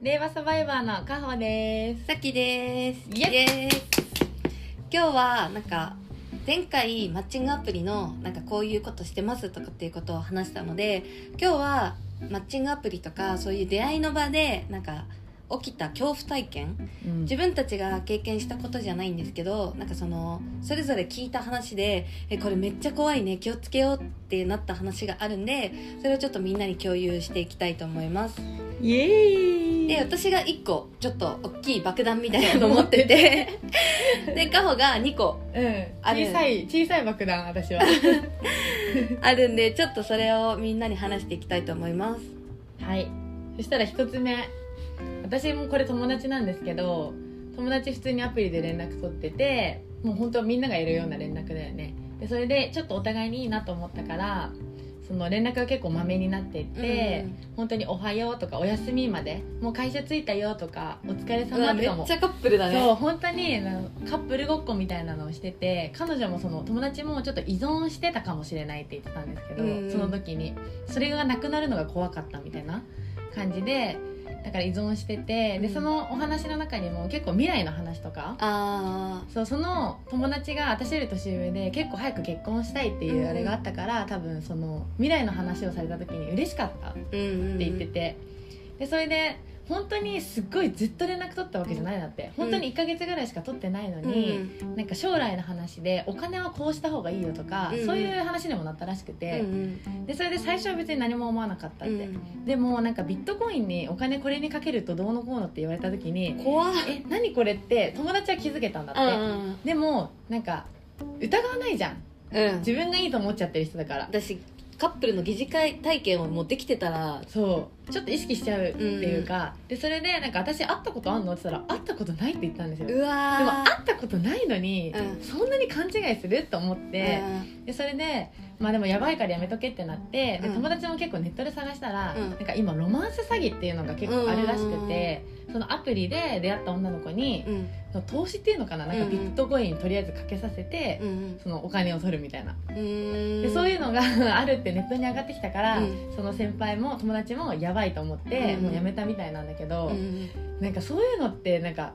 令和サバイバーのカホです。さきです。イエス。今日はなんか前回マッチングアプリのなんかこういうことしてますとかっていうことを話したので今日はマッチングアプリとかそういう出会いの場でなんか起きた恐怖体験。自分たちが経験したことじゃないんですけどなんかそのそれぞれ聞いた話でえこれめっちゃ怖いね気をつけようってなった話があるんでそれをちょっとみんなに共有していきたいと思います。イエーイで私が1個ちょっと大きい爆弾みたいなの持ってて。でカホが2個。うん。小さい小さい爆弾私は。あるんでちょっとそれをみんなに話していきたいと思います。はい。そしたら一つ目。私もこれ友達なんですけど友達普通にアプリで連絡取っててもう本当みんながいるような連絡だよね。でそれでちょっとお互いにいいなと思ったからその連絡が結構まめになっていって、本当に「おはよう」とか「おやすみ」まで「もう会社着いたよ」とか「お疲れ様とかもめっちゃカップルだね。そう本当にカップルごっこみたいなのをしてて彼女もその友達もちょっと依存してたかもしれないって言ってたんですけど、うん。その時にそれがなくなるのが怖かったみたいな感じでだから依存しててでうん。そのお話の中にも結構未来の話とかあそうその友達が私より年上で結構早く結婚したいっていうあれがあったから、多分その未来の話をされた時に嬉しかったって言ってて、でそれで本当にすっごいずっと連絡取ったわけじゃないなって。本当に1か月ぐらいしか取ってないのに、なんか将来の話でお金はこうした方がいいよとか、うん。そういう話にもなったらしくうんて、うん。でそれで最初は別に何も思わなかった。って、うん。でもなんかビットコインにお金これにかけるとどうのこうのって言われた時に怖っ。え何これって友達は気づけたんだって、うん。でもなんか疑わないじゃん。うん。自分がいいと思っちゃってる人だから。私カップルの疑似会体験をもうできてたらそう。ちょっと意識しちゃうっていうか、でそれでなんか私会ったことあんのって言ったら会ったことないって言ったんですよ。うわー。でも会ったことないのに、うん。そんなに勘違いすると思って、でそれでまあでもやばいからやめとけってなって、でうん。友達も結構ネットで探したら、うん。なんか今ロマンス詐欺っていうのが結構あるらしくて、そのアプリで出会った女の子にう、ん。その投資っていうのかななんかビットコインとりあえずかけさせて、うんそのお金を取るみたいな。でそういうのが あるってネットに上がってきたから、うん。その先輩も友達もやばいと思って、うんもうやめたみたいなんだけど、うん。なんかそういうのってなんか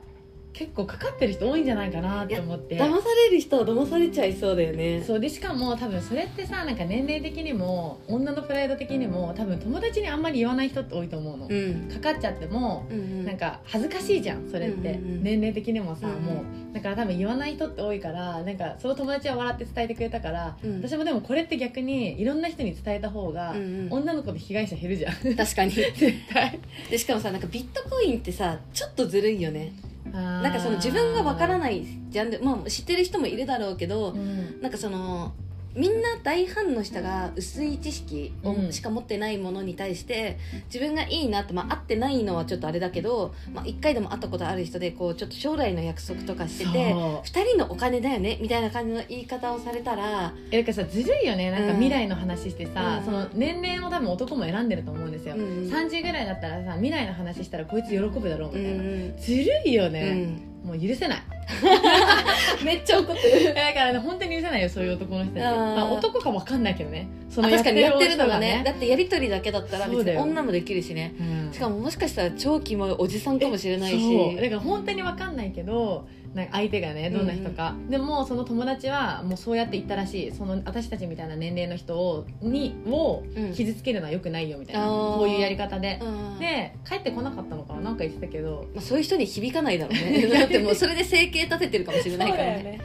結構かかってる人多いんじゃないかなって思って。騙される人は騙されちゃいそうだよね。そうでしかも多分それってさなんか年齢的にも女のプライド的にも多分友達にあんまり言わない人って多いと思うの、うん。かかっちゃってもうんなんか恥ずかしいじゃんそれって、うんうんうん。年齢的にもさ、うん。うんもう。だから多分言わない人って多いからなんかその友達は笑って伝えてくれたから、うん。私もでもこれって逆にいろんな人に伝えた方が、うんうん。女の子で被害者減るじゃん。確かに。絶対。でしかもさなんかビットコインってさちょっとずるいよねななんかその自分がわからないジャンルまあ知ってる人もいるだろうけど、うん。なんかそのみんな大半の人が薄い知識をうん。しか持ってないものに対して自分がいいなって、まあ、会ってないのはちょっとあれだけど、まあ、1回でも会ったことある人でこうちょっと将来の約束とかしててそう。2人のお金だよねみたいな感じの言い方をされたらえだからさずるいよね。なんかうん。未来の話してさ、うん。その年齢も多分男も選んでると思うんですよ、うんうん。30ぐらいだったらさ未来の話したらこいつ喜ぶだろううみたいな、んずるいようね、ん。もう許せない めっちゃ怒ってる。だからね本当に許せないよそういう男の人たち。まあ、男かわかんないけどね。そあ確かにやってるのが人ね。だってやり取りだけだったら別に女もできるしね。うん。しかももしかしたら超キモいおじさんかもしれないし。だから本当にわかんないけどなんか相手がねどんな人か、でもその友達はもうそうやって言ったらしい。その私たちみたいな年齢の人をにをうん。傷つけるのはよくないよみたいな、あー。こういうやり方で、うんで帰ってこなかったのかななんか言ってたけど。まあ、そういう人に響かないだろうね。だってもうそれで生計立ててるかもしれないからね。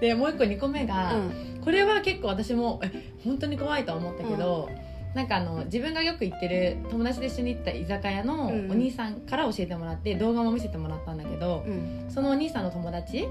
でもう一個2個目が、うん。これは結構私もえ本当に怖いと思ったけど、なんかあの自分がよく行ってる友達で一緒に行った居酒屋のうん。お兄さんから教えてもらって動画も見せてもらったんだけど、うん。そのお兄さんの友達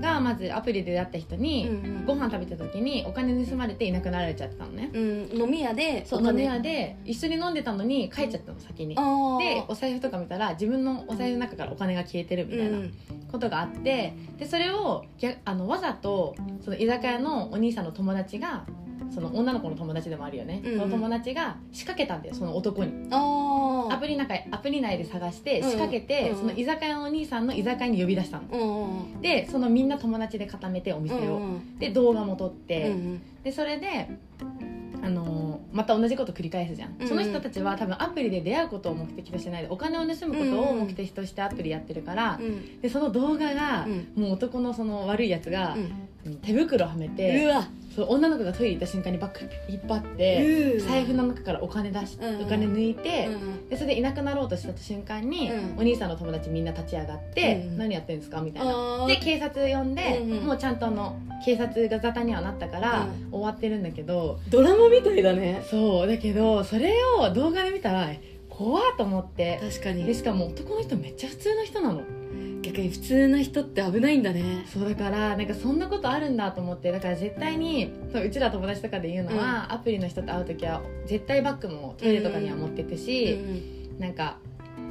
がまずアプリで出会った人に、うんご飯食べた時にお金盗まれていなくなられちゃったのね、うん、飲み屋でそう飲み屋で一緒に飲んでたのに帰っちゃったの先に。でお財布とか見たら自分のお財布の中からお金が消えてるみたいなうん。ことがあってでそれを逆あのわざとその居酒屋のお兄さんの友達がその女の子の友達でもあるよね、うんうん。その友達が仕掛けたんだよその男に。あアプリ中アプリ内で探してうん仕掛けて、うんその居酒屋のお兄さんの居酒屋に呼び出したの。ーうんうん。でそのみんな友達で固めてお店を、うんうんで動画も撮っうて、ん。でそれであのーまた同じこと繰り返すじゃん、うんその人たちは多分アプリで出会うことを目的としてないでお金を盗むことを目的としてアプリやってるから、うんでその動画が、うん。もう男のその悪いやつがう、んうん手袋はめうてわ。そう女の子がトイレ行った瞬間にバッグ引っ張って、財布の中からお金出し、うんお金抜いて、うんでそれでいなくなろうとした瞬間に、うん。お兄さんの友達みんな立ち上がって、うん何やってんですかみたいな。で警察呼んで、もうちゃんとあの警察が沙汰にはなったから、うん。終わってるんだけどドラマみたいだね。そうだけどそれを動画で見たら怖っと思って。確かに。でしかも男の人めっちゃ普通の人なの逆に普通な人って危ないんだね。そうだからなんかそんなことあるんだと思ってだから絶対にそううちら友達とかで言うのは、アプリの人と会う時は絶対バッグもトイレとかには持ってくし、なんか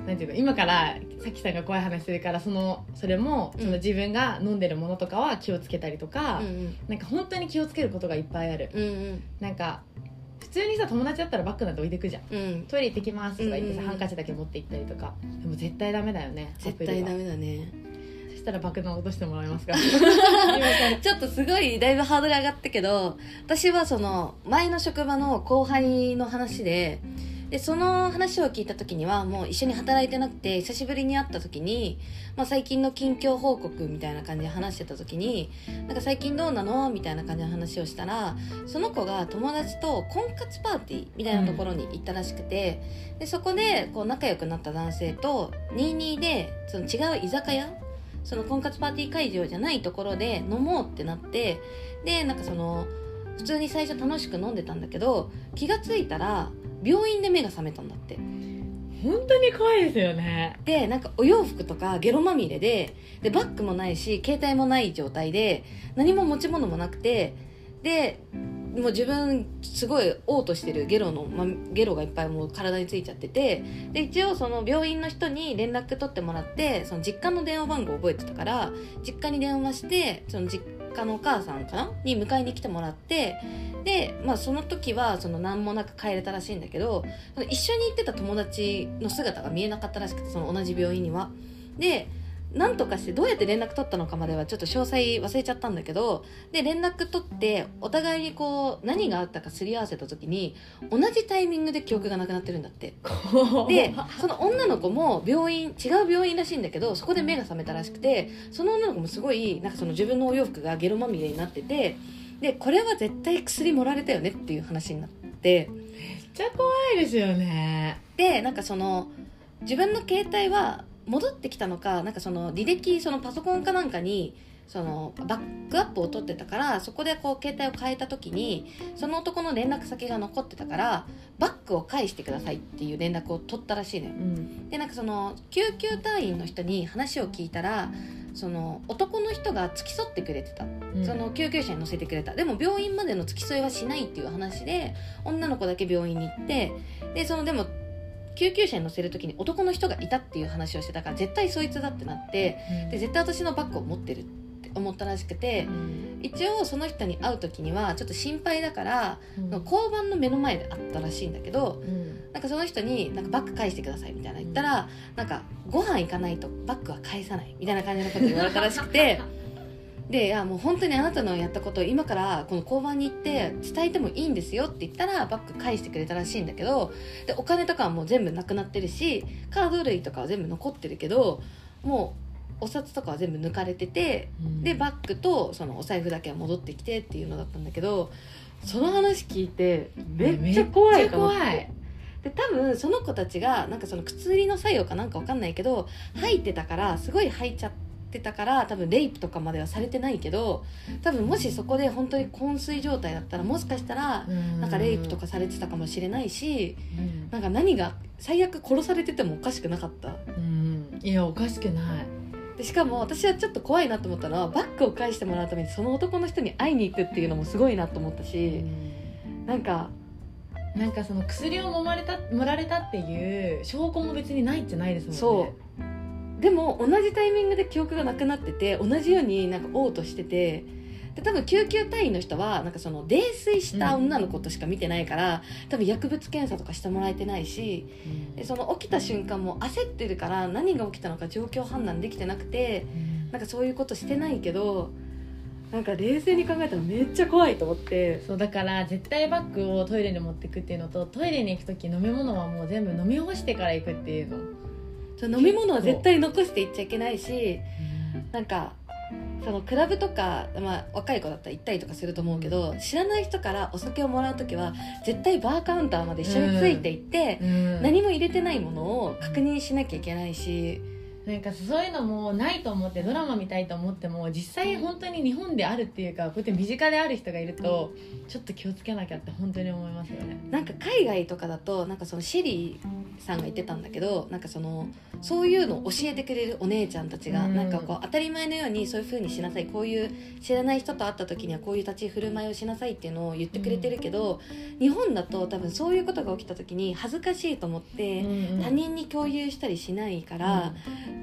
なんていうの今からさきさんが怖い話するからそのそれもうん。その自分が飲んでるものとかは気をつけたりとか、うん。なんか本当に気をつけることがいっぱいある。うんうん。なんか普通にさ友達だったらバッグなんて置いてくじゃん。うん。トイレ行ってきますとか言ってさ、うんハンカチだけ持って行ったりとか。でも絶対ダメだよね絶対ダメだね。そしたら爆弾落としてもらえますか？ちょっとすごいだいぶハードル上がったけど私はその前の職場の後輩の話ででその話を聞いた時にはもう一緒に働いてなくて久しぶりに会った時に、まあ、最近の近況報告みたいな感じで話してた時になんか最近どうなの？みたいな感じの話をしたらその子が友達と婚活パーティーみたいなところに行ったらしくて、でそこでこう仲良くなった男性と22でその違う居酒屋その婚活パーティー会場じゃないところで飲もうってなってでなんかその普通に最初楽しく飲んでたんだけど気がついたら病院で目が覚めたんだって。本当に怖いですよね。でなんかお洋服とかゲロまみれででバッグもないし携帯もない状態で何も持ち物もなくてでもう自分すごい嘔吐してるゲロの、ま、ゲロがいっぱいもう体についちゃっててで一応その病院の人に連絡取ってもらってその実家の電話番号覚えてたから実家に電話してその実家のお母さんかな？に迎えに来てもらってで、まあ、その時はその何もなく帰れたらしいんだけどその一緒に行ってた友達の姿が見えなかったらしくてその同じ病院には。でなんとかしてどうやって連絡取ったのかまではちょっと詳細忘れちゃったんだけどで連絡取ってお互いにこう何があったかすり合わせた時に同じタイミングで記憶がなくなってるんだって。でその女の子も病院違う病院らしいんだけどそこで目が覚めたらしくてその女の子もすごいなんかその自分のお洋服がゲロまみれになっててでこれは絶対薬盛られたよねっていう話になって。めっちゃ怖いですよね。でなんかその自分の携帯は戻ってきたのかなんかその履歴そのパソコンかなんかにそのバックアップを取ってたからそこでこう携帯を変えた時にその男の連絡先が残ってたからバッグを返してくださいっていう連絡を取ったらしいのよ。うん。でなんかその救急隊員の人に話を聞いたらその男の人が付き添ってくれてた。うん。その救急車に乗せてくれた。でも病院までの付き添いはしないっていう話で女の子だけ病院に行ってでそのでも救急車に乗せる時に男の人がいたっていう話をしてたから絶対そいつだってなってで絶対私のバッグを持ってるって思ったらしくてうん。一応その人に会う時にはちょっと心配だからうん。交番の目の前で会ったらしいんだけどうん。なんかその人になんかバッグ返してくださいみたいな言ったら、なんかご飯行かないとバッグは返さないみたいな感じのこと言われたらしくてでいやもう本当にあなたのやったことを今からこの交番に行って伝えてもいいんですよって言ったらバッグ返してくれたらしいんだけどでお金とかはもう全部なくなってるしカード類とかは全部残ってるけどもうお札とかは全部抜かれててうん。でバッグとそのお財布だけは戻ってきてっていうのだったんだけどその話聞いてめっちゃ怖いと思で多分その子たちがなんかその靴売りの作用かなんかわかんないけど吐いてたからすごい吐いちゃってたから多分レイプとかまではされてないけど多分もしそこで本当に昏睡状態だったらもしかしたらなんかレイプとかされてたかもしれないしうん。なんか何が最悪殺されててもおかしくなかった。うん。いやおかしくない。でしかも私はちょっと怖いなと思ったのはバッグを返してもらうためにその男の人に会いに行くっていうのもすごいなと思ったしなんかなんかその薬を揉まれた盛られたっていう証拠も別にないっちゃないですもんね。そうでも同じタイミングで記憶がなくなってて同じようになんか嘔吐しててで多分救急隊員の人はなんかその泥酔した女の子としか見てないから、多分薬物検査とかしてもらえてないしうん。でその起きた瞬間も焦ってるから何が起きたのか状況判断できてなくてなんかそういうことしてないけどなんか冷静に考えたらめっちゃ怖いと思って。そうだから絶対バッグをトイレに持ってくっていうのとトイレに行く時飲み物はもう全部飲み干してから行くっていうのそう飲み物は絶対残していっちゃいけないしなんかそのクラブとか、まあ、若い子だったら行ったりとかすると思うけど知らない人からお酒をもらう時は絶対バーカウンターまで一緒についていって、うん。何も入れてないものを確認しなきゃいけないしなんかそういうのもないと思ってドラマ見たいと思っても実際本当に日本であるっていうかこうやって身近である人がいるとちょっと気をつけなきゃって本当に思いますよね。なんか海外とかだとなんかそのシェリーさんが言ってたんだけどなんかそのそういうのを教えてくれるお姉ちゃんたちが、うん。なんかこう当たり前のようにそういう風にしなさいこういう知らない人と会った時にはこういう立ち振る舞いをしなさいっていうのを言ってくれてるけど、日本だと多分そういうことが起きた時に恥ずかしいと思って、他人に共有したりしないから、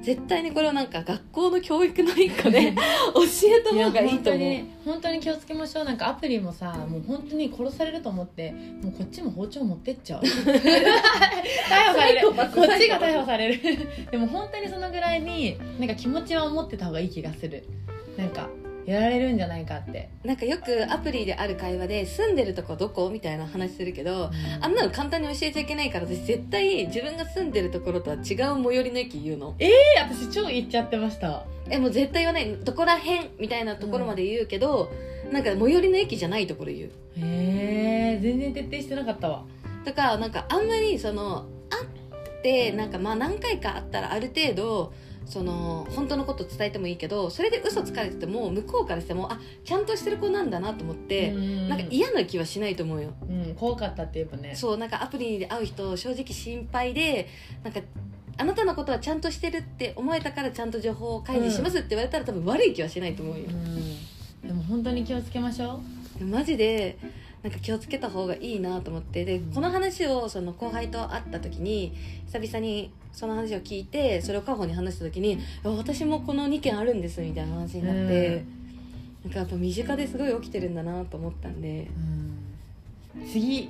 絶対にこれをなんか学校の教育の一個で 教えた方がいいと思う。本当に本当に気をつけましょう。なんかアプリもさもう本当に殺されると思ってもうこっちも包丁持ってっちゃう。逮捕されるこっちが逮捕される。でも本当にそのぐらいになんか気持ちは持ってた方がいい気がする。なんかやられるんじゃないかって、なんかよくアプリである会話で住んでるとこどこ？みたいな話するけどあんなの簡単に教えちゃいけないから私絶対自分が住んでるところとは違う最寄りの駅言うの。え私超言っちゃってました。えもう絶対言わないどこらへんみたいなところまで言うけど、なんか最寄りの駅じゃないところ言う。へえ全然徹底してなかったわ。とかなんかあんまりその会ってなんかまあ何回か会ったらある程度その本当のこと伝えてもいいけどそれで嘘つかれてても向こうからしてもあちゃんとしてる子なんだなと思って、うん。なんか嫌な気はしないと思うよ。うん怖かったって言えばね。そうなんかアプリで会う人正直心配でなんかあなたのことはちゃんとしてるって思えたからちゃんと情報を開示しますって言われたら多分悪い気はしないと思うよ。う、ん。でも本当に気をつけましょう。マジでなんか気をつけた方がいいなと思ってでこの話をその後輩と会った時に久々にその話を聞いてそれをカホに話した時に「あ私もこの2件あるんです」みたいな話になって、なんかやっぱ身近ですごい起きてるんだなと思ったんで。次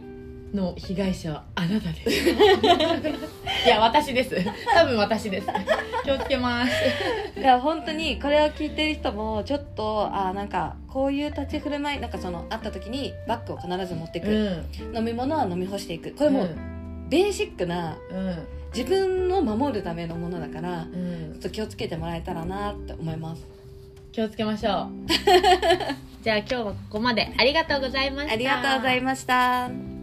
の被害者はあなたです。いや私です。多分私です。気をつけます。いや本当にこれを聞いてる人もちょっとあなんかこういう立ち振る舞いなんかその会った時にバッグを必ず持っていく、うん。飲み物は飲み干していく。これもうベーシックなうん自分を守るためのものだからうん。ちょっと気をつけてもらえたらなって思います。気をつけましょう。じゃあ今日はここまで。ありがとうございました。ありがとうございました